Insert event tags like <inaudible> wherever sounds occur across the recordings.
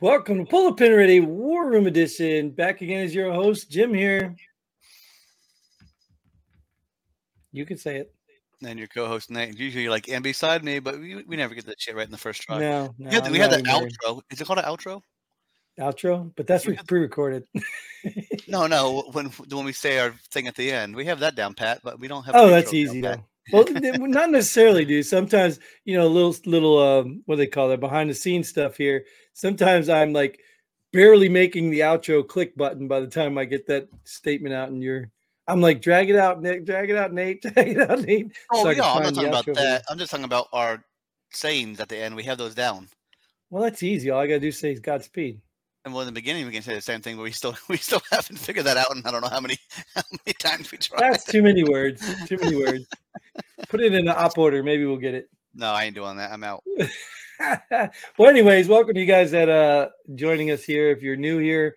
Welcome to Pull a Pin Already War Room Edition. Back again as your host, Jim here. You can say it. And your co-host Nate. Usually you're like and beside me, but we, we never get that shit right in the first try. No, no we had, I'm we had that outro. Is it called an outro? outro, but that's pre-recorded. No, no. <laughs> When when we say our thing at the end, we have that down pat, but we don't have. oh, that's easy though. Well, not necessarily, dude. Sometimes you know, little little um, what do they call it, behind the scenes stuff here. Sometimes I'm like barely making the outro click button by the time I get that statement out, and you're. I'm like, drag it out, Nick. Drag it out, Nate. Drag it out, Nate. <laughs> Oh, so yeah, I'm not talking about outro for you. that. I'm just talking about our sayings at the end. We have those down. Well, that's easy. All I gotta do is say Godspeed. And well, in the beginning, we can say the same thing, but we still <laughs> we still haven't figured that out, and I don't know how many <laughs> how many times we tried. That's too many words. Too many words. <laughs> Put it in the op order. Maybe we'll get it. No, I ain't doing that. I'm out. well, anyways, welcome to you guys that uh joining us here. If you're new here,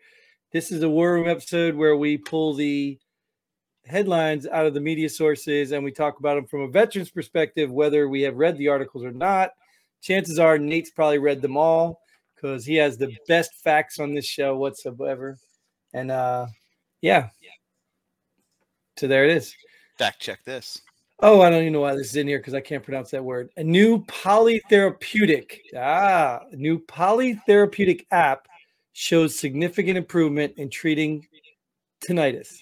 this is a War Room episode where we pull the headlines out of the media sources and we talk about them from a veteran's perspective, whether we have read the articles or not. Chances are Nate's probably read them all because he has the best facts on this show whatsoever. And uh yeah. So there it is. Fact check this. Oh, I don't even know why this is in here because I can't pronounce that word. A new polytherapeutic, ah, a new polytherapeutic app shows significant improvement in treating tinnitus.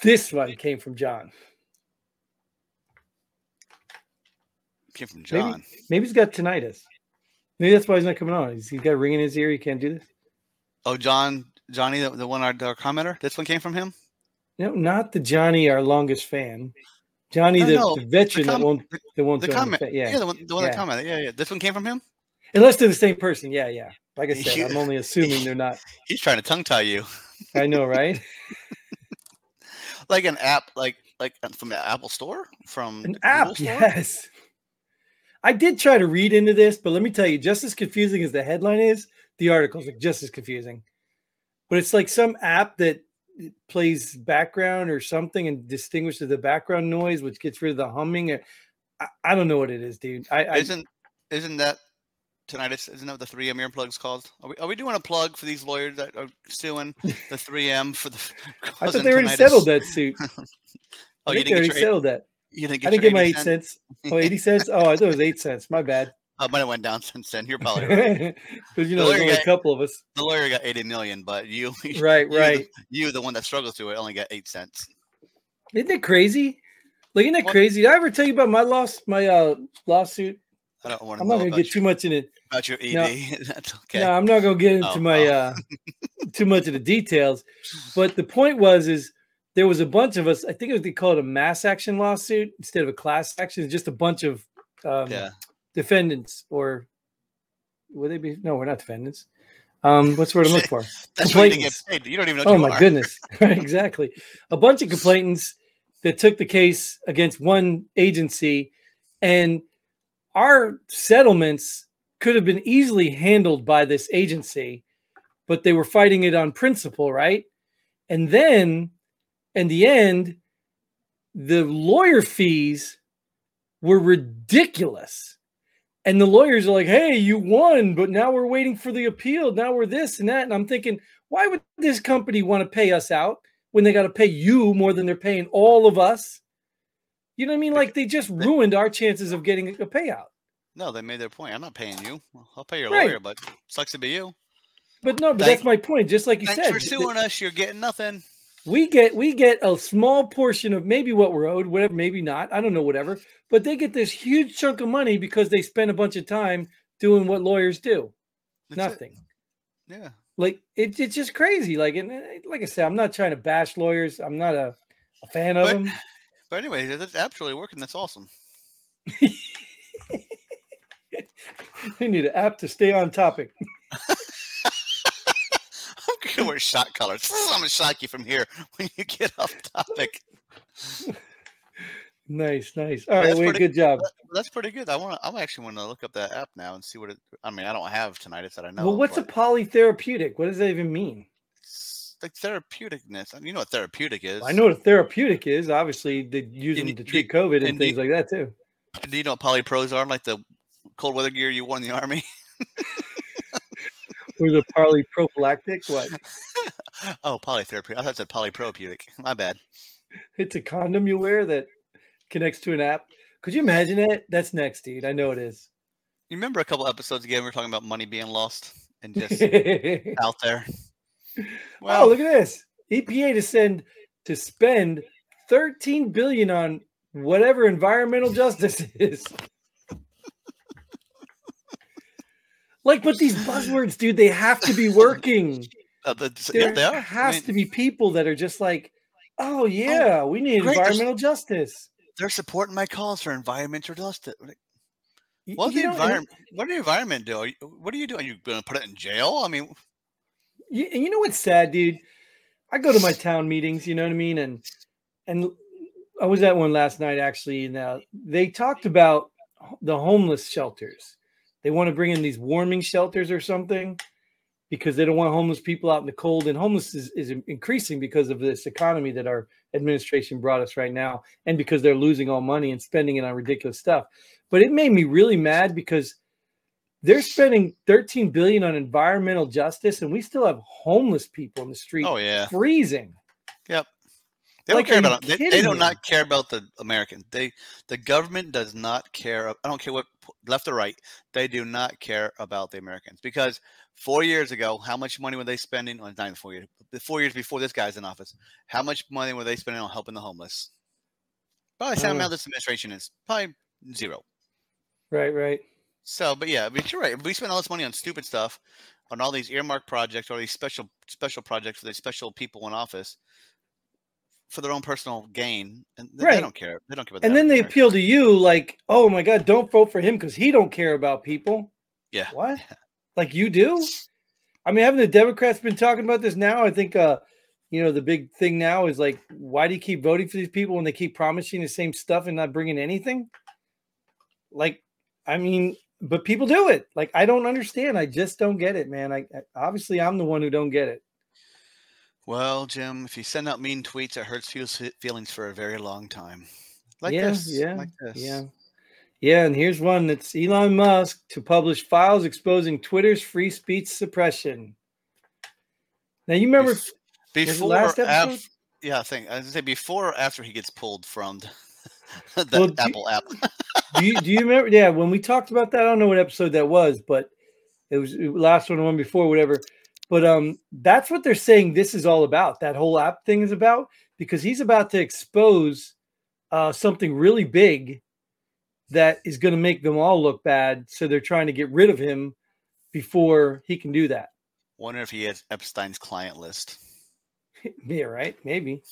This one came from John. Came from Maybe- John. Maybe he's got tinnitus. Maybe that's why he's not coming on. He's, he's got a ring in his ear. He can't do this. Oh, John, Johnny, the, the one our, our commenter. This one came from him. No, not the Johnny, our longest fan. Johnny, No, the, no, the veteran com- that won't the- that won't The the comment, yeah, yeah. the one, the one yeah. that commented, yeah, yeah. This one came from him. Unless they're the same person. Yeah, yeah. Like I said, You- <laughs> I'm only assuming they're not. <laughs> He's trying to tongue tie you, I know, right? <laughs> like an app, like like from the Apple Store, from An the app, Store? yes. I did try to read into this, but let me tell you, just as confusing as the headline is, the article's like just as confusing. But it's like some app that plays background or something and distinguishes the background noise, which gets rid of the humming. I, I don't know what it is, dude. I, I Isn't isn't that tonight? Isn't that what the 3M earplugs called? Are we, are we doing a plug for these lawyers that are suing the <laughs> 3M for the? I thought they already tinnitus? settled that suit. <laughs> Oh, I think you they didn't already get your, settled that. You didn't I didn't get my 80 eight cent? cents. Oh, 80 cents? Oh, I thought it was eight cents. My bad. <laughs> Oh, it might have went down since then. You're probably right. <laughs> Because, you The know, there's lawyer only a couple of us. The lawyer got 80 million, but you, <laughs> Right, you, right. the, you, the one that struggles through it, only got eight cents. Isn't that crazy? Like, isn't that crazy? Did I ever tell you about my loss, my uh lawsuit? I don't want to I'm not gonna about, get too much in it. about your ED. No. That's okay. No, I'm not gonna get into Oh, my oh. uh too much of the details. But the point was is there was a bunch of us, I think it was they call it a mass action lawsuit instead of a class action, just a bunch of um yeah. defendants or would they be no, we're not defendants. Um, what's the word I'm looking for? <laughs> That's why you get paid. You don't even know Oh my are. goodness. <laughs> <laughs> Right, exactly. A bunch of complainants that took the case against one agency and our settlements could have been easily handled by this agency, but they were fighting it on principle, right? And then in the end, the lawyer fees were ridiculous. And the lawyers are like, hey, you won, but now we're waiting for the appeal. Now we're this and that. And I'm thinking, why would this company want to pay us out when they got to pay you more than they're paying all of us? You know what I mean? Like they just ruined our chances of getting a payout. No, they made their point. I'm not paying you. I'll pay your Right. lawyer, but sucks to be you. But no, but Thank- that's my point. Just like you said, for suing us. You're getting nothing. We get we get a small portion of maybe what we're owed, whatever, maybe not. I don't know, whatever. But they get this huge chunk of money because they spend a bunch of time doing what lawyers do. That's it. Nothing. Yeah. Like it, it's just crazy. Like and uh, like I said, I'm not trying to bash lawyers. I'm not a, a fan of But- them. <sighs> But anyway, that's absolutely working. That's awesome. <laughs> They need an app to stay on topic. Gonna <laughs> wear shot colors. <laughs> I'm gonna shock you from here <laughs> when you get off topic. Nice, nice. All right, good job. That's pretty good. I want. to. I'm actually want to look up that app now and see what it. I mean, I don't have tinnitus that I know. well, what's a polytherapeutic? What does that even mean? it's like therapeuticness. I mean, you know what therapeutic is. I know what a therapeutic is. Obviously, they use them to you- treat COVID and and you- things like that too. Do you know what polypros are? Like the cold weather gear you wore in the army. Or the polyprophylactic? What? <laughs> oh, polytherapy. I thought it said polypropeutic. My bad. It's a condom you wear that connects to an app. Could you imagine it? That's next, dude. I know it is. You remember a couple episodes ago we were talking about money being lost and just <laughs> out there. Oh, well, oh, look at this. EPA to send to spend 13 billion on whatever environmental justice <laughs> is. Like, but these buzzwords, dude, they have to be <laughs> working. Uh, the, there yeah, they are. has I mean, to be people that are just like, oh yeah, we need great, environmental justice. they're supporting my cause for environmental justice. What the know, environment? What did the environment do? What are you doing? Are you going to put it in jail? I mean, You, and you know what's sad, dude? I go to my town meetings, you know what I mean, and and I was at one last night actually, and uh, they talked about the homeless shelters. They want to bring in these warming shelters or something because they don't want homeless people out in the cold. And homeless is, is increasing because of this economy that our administration brought us right now, and because they're losing all money and spending it on ridiculous stuff. But it made me really mad because they're spending 13 billion on environmental justice, and we still have homeless people in the street oh yeah, freezing. They Like, don't care about. They, they do not care about the Americans. They the government does not care. I don't care what left or right. They do not care about the Americans because four years ago, how much money were they spending on? Even four years. The four years before this guy's in office, how much money were they spending on helping the homeless? Probably the same Uh. this administration is. Probably zero. Right, right. So, but yeah, but you're right. We spend all this money on stupid stuff, on all these earmark projects, or these special special projects for these special people in office for their own personal gain, and they, Right. they don't care. They don't care about. And then they average appeal to you like, oh my God, don't vote for him because he don't care about people. Yeah. What? <laughs> Like you do? I mean, haven't the Democrats been talking about this now? I think uh, you know, the big thing now is like, why do you keep voting for these people when they keep promising the same stuff and not bringing anything? Like, I mean, but people do it. Like, I don't understand. I just don't get it, man. I, I obviously I'm the one who don't get it. Well, Jim, if you send out mean tweets, it hurts people's feelings for a very long time. Like yeah, this. yeah, Like this. yeah, yeah. And here's one that's Elon Musk to publish files exposing Twitter's free speech suppression. Now you remember Bef- was it Before, last af- episode? yeah, I think I was gonna say before or after he gets pulled from the <laughs> Well, do- Apple app. <laughs> do you do you remember? Yeah, when we talked about that, I don't know what episode that was, but it was it was last one, or one before, whatever. But um, that's what they're saying. This is all about. That whole app thing is about because he's about to expose uh, something really big that is going to make them all look bad. So they're trying to get rid of him before he can do that. Wonder if he has Epstein's client list. <laughs> Yeah, right. Maybe,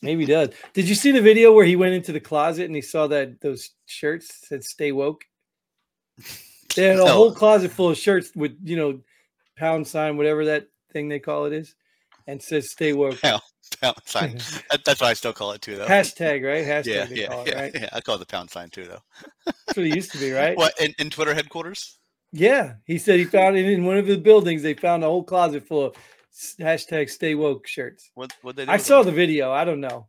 maybe he does. Did you see the video where he went into the closet and he saw that those shirts said "Stay woke"? They had a <laughs> No. whole closet full of shirts with you know pound sign, whatever that thing they call it is, and says "Stay <laughs> woke." Pound, pound sign. <laughs> That's what I still call it too, though. Hashtag, right? <laughs> Hashtag yeah, they yeah, call it, yeah, right? yeah. I call it the pound sign too, though. That's what it used to be, right? What in, in Twitter headquarters? Yeah, he said he found it in one of the buildings. They found a whole closet full of hashtag "Stay woke" shirts. What what they do? I saw them? the video. I don't know.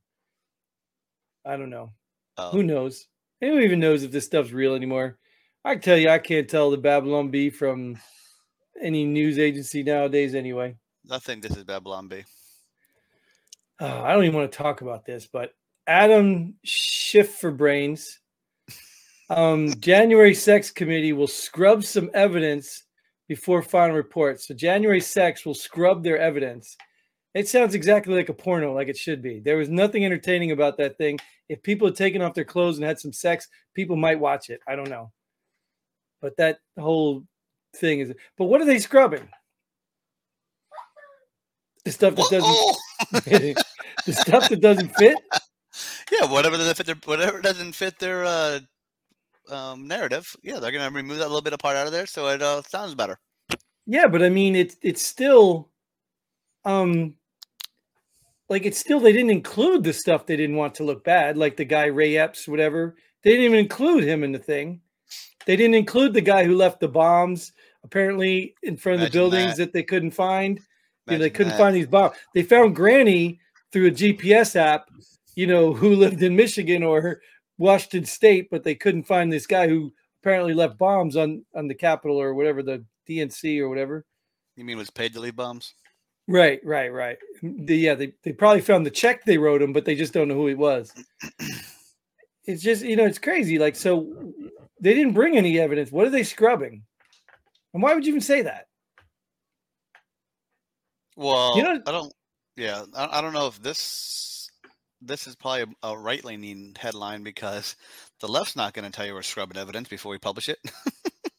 I don't know. Oh, Who knows? Who even knows if this stuff's real anymore? I can tell you, I can't tell the Babylon Bee from any news agency nowadays. Anyway, I think this is Babylon Bee. Uh, I don't even want to talk about this, but Adam Schiff for brains. Um, <laughs> January Sex Committee will scrub some evidence before final report. So January Sex will scrub their evidence. It sounds exactly like a porno, like it should be. There was nothing entertaining about that thing. If people had taken off their clothes and had some sex, people might watch it. I don't know. But that whole thing is. But what are they scrubbing? The stuff that doesn't. <laughs> The stuff that doesn't fit. yeah, whatever doesn't fit their whatever doesn't fit their uh, um, narrative. Yeah, they're gonna remove that little bit of part out of there, so it uh, sounds better. Yeah, but I mean, it's it's still, um, like it's still they didn't include the stuff they didn't want to look bad, like the guy Ray Epps, whatever. They didn't even include him in the thing. They didn't include the guy who left the bombs apparently in front of the buildings that. that. they couldn't find. You know, they couldn't that. find these bombs. They found Granny through a GPS app, you know, who lived in Michigan or Washington State, but they couldn't find this guy who apparently left bombs on on the Capitol or whatever the DNC or whatever. You mean was paid to leave bombs? Right, right, right. The, yeah, they, they probably found the check they wrote him, but they just don't know who he was. <clears throat> it's just, you know, it's crazy. Like, so they didn't bring any evidence. What are they scrubbing? And why would you even say that? Well, you know, I don't. Yeah, I, I don't know if this this is probably a, a right leaning headline because the left's not going to tell you we're scrubbing evidence before we publish it.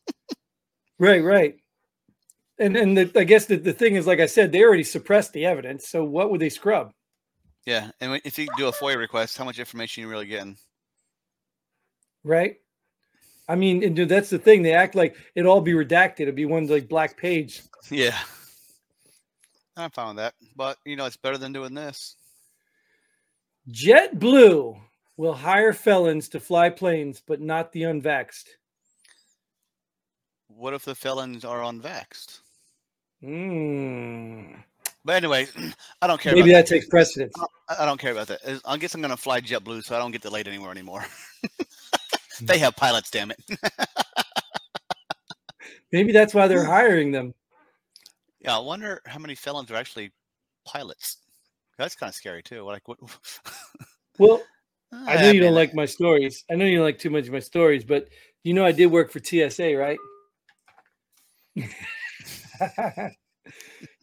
<laughs> right, right. And and the, I guess the, the thing is, like I said, they already suppressed the evidence. So what would they scrub? Yeah, and if you do a FOIA request, how much information are you really getting? Right. I mean, and that's the thing. They act like it'd all be redacted. It'd be one like black page. Yeah. I'm fine with that. But you know, it's better than doing this. JetBlue will hire felons to fly planes, but not the unvaxxed. What if the felons are unvaxxed? Hmm. But anyway, <clears throat> I don't care. Maybe that, that, takes precedence. I don't care about that. I guess I'm going to fly JetBlue, so I don't get delayed anywhere anymore. <laughs> they have pilots, damn it. <laughs> Maybe that's why they're hiring them. Yeah, I wonder how many felons are actually pilots. That's kind of scary too. Like what? <laughs> well, I know ah, you don't like my stories. I know you don't like too much of my stories, but you know I did work for TSA, right? <laughs>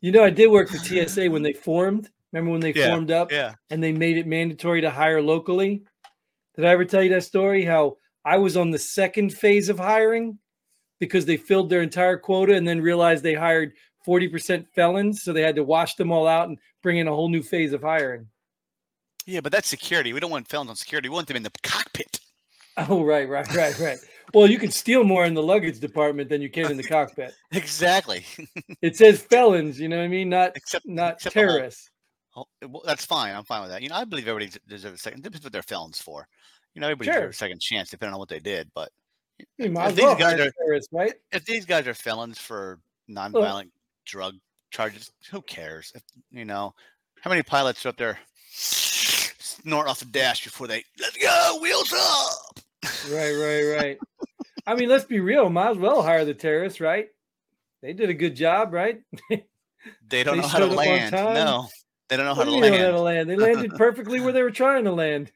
you know I did work for TSA when they formed. Remember when they yeah, formed up? Yeah. And they made it mandatory to hire locally. Did I ever tell you that story? How I was on the second phase of hiring because they filled their entire quota and then realized they hired 40% felons. So they had to wash them all out and bring in a whole new phase of hiring. Yeah, but that's security. We don't want felons on security. We want them in the cockpit. Oh, right, right, right, right. well, you can steal more in the luggage department than you can in the cockpit. <laughs> exactly. <laughs> it says felons, you know what I mean? Not except, not except terrorists. Whole, well, that's fine. I'm fine with that. You know, I believe everybody deserves a second. Depends what they're felons for. You know, everybody sure. deserves a second chance depending on what they did. But if, these guys are right? If these guys are felons for nonviolent drug charges. Who cares? If, you know, how many pilots are up there snort off the dash before they let's go wheels up? Right, right, right. I mean, let's be real. Might as well hire the terrorists, right? They did a good job, right? <laughs> they don't they know how to land. No, they don't know how to land. how to land. They landed perfectly where they were trying to land.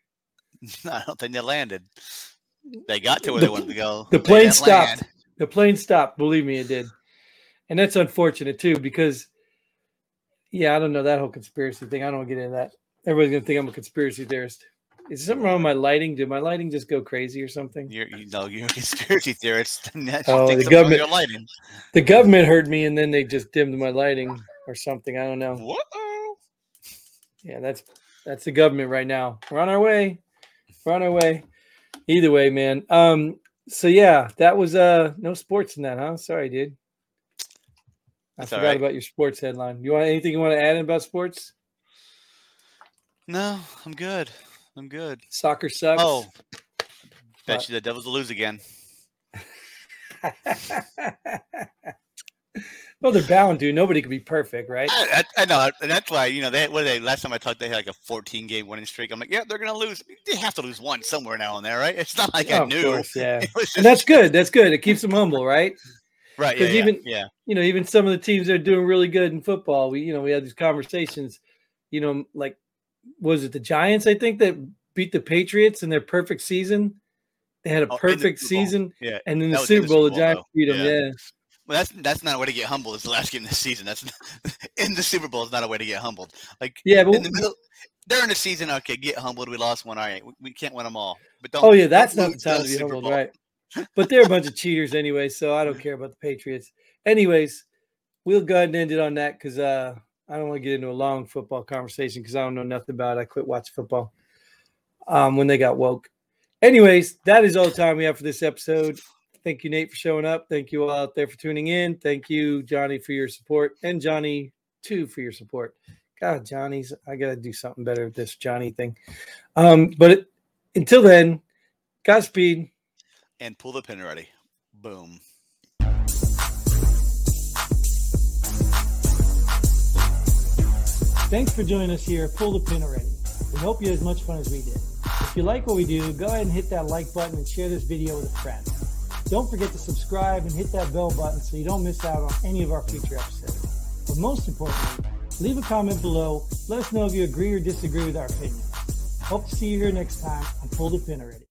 <laughs> I don't think they landed. They got to where the, they wanted to go. The plane stopped. Land. The plane stopped. Believe me, it did and that's unfortunate too because yeah i don't know that whole conspiracy thing i don't get into that everybody's gonna think i'm a conspiracy theorist is something wrong with my lighting did my lighting just go crazy or something you're you know you're a conspiracy theorist <laughs> oh, the government lighting. the government heard me and then they just dimmed my lighting or something i don't know Whoa. yeah that's that's the government right now we're on our way we're on our way either way man um so yeah that was uh no sports in that huh sorry dude I That's forgot right. about your sports headline. You want anything you want to add about sports? No, I'm good. I'm good. Soccer sucks. Oh, bet you the Devils will lose again. <laughs> well, they're bound to. Nobody can be perfect, right? I, I, I know, and that's why you know they what they last time I talked they had like a 14 game winning streak. I'm like, yeah, they're gonna lose. They have to lose one somewhere now and there, right? It's not like oh, I knew. Course, yeah, <laughs> just... and that's good. That's good. It keeps them humble, right? Right. Because yeah, even yeah. you know even some of the teams that are doing really good in football, we you know we had these conversations. You know, like was it the Giants? I think that beat the Patriots in their perfect season. They had a oh, perfect season, yeah. And in the Super Bowl, the, Bowl, the Giants though. beat them. Yeah. yeah. Well, that's that's not a way to get humbled. It's the last game of the season. That's <laughs> in the Super Bowl. Is not a way to get humbled. Like yeah, but in the middle during the season, okay, get humbled. We lost one. All right, we, we can't win them all. But don't. Oh yeah, that's not the time to be humbled, right? But they're a bunch of cheaters anyway, so I don't care about the Patriots. Anyways, we'll go ahead and end it on that because uh, I don't want to get into a long football conversation because I don't know nothing about it. I quit watching football um, when they got woke. Anyways, that is all the time we have for this episode. Thank you, Nate, for showing up. Thank you all out there for tuning in. Thank you, Johnny, for your support, and Johnny too for your support. God, Johnny's, I got to do something better with this Johnny thing. Um, but it, until then, Godspeed. And pull the pin ready. Boom. Thanks for joining us here Pull the Pin Already. We hope you had as much fun as we did. If you like what we do, go ahead and hit that like button and share this video with a friend. Don't forget to subscribe and hit that bell button so you don't miss out on any of our future episodes. But most importantly, leave a comment below. Let us know if you agree or disagree with our opinion. Hope to see you here next time on Pull the Pin Already.